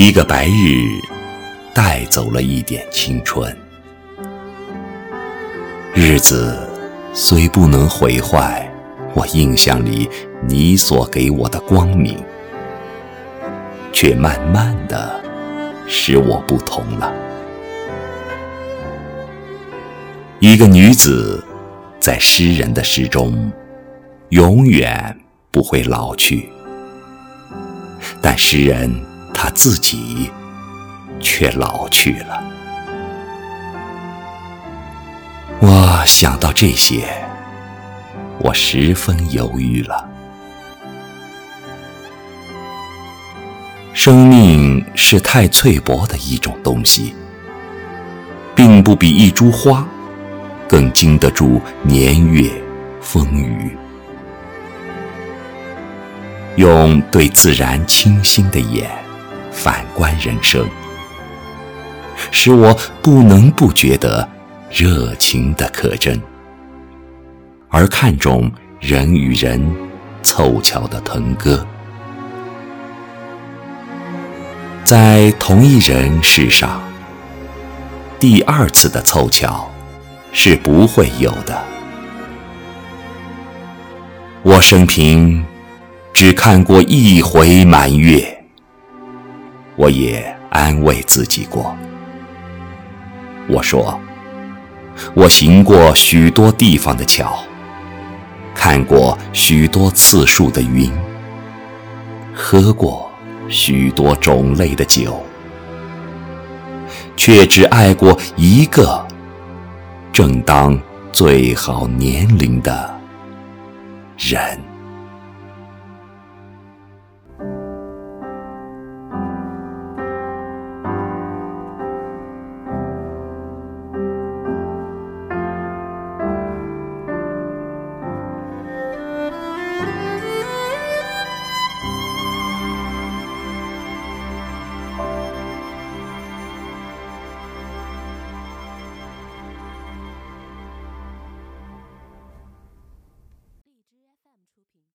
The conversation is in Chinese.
一个白日带走了一点青春，日子虽不能毁坏我印象里你所给我的光明，却慢慢的使我不同了。一个女子在诗人的诗中永远不会老去，但诗人。他自己却老去了。我想到这些，我十分犹豫了。生命是太脆薄的一种东西，并不比一株花更经得住年月风雨。用对自然清新的眼。反观人生，使我不能不觉得热情的可真，而看重人与人凑巧的腾歌。在同一人世上，第二次的凑巧是不会有的。我生平只看过一回满月。我也安慰自己过。我说，我行过许多地方的桥，看过许多次数的云，喝过许多种类的酒，却只爱过一个正当最好年龄的人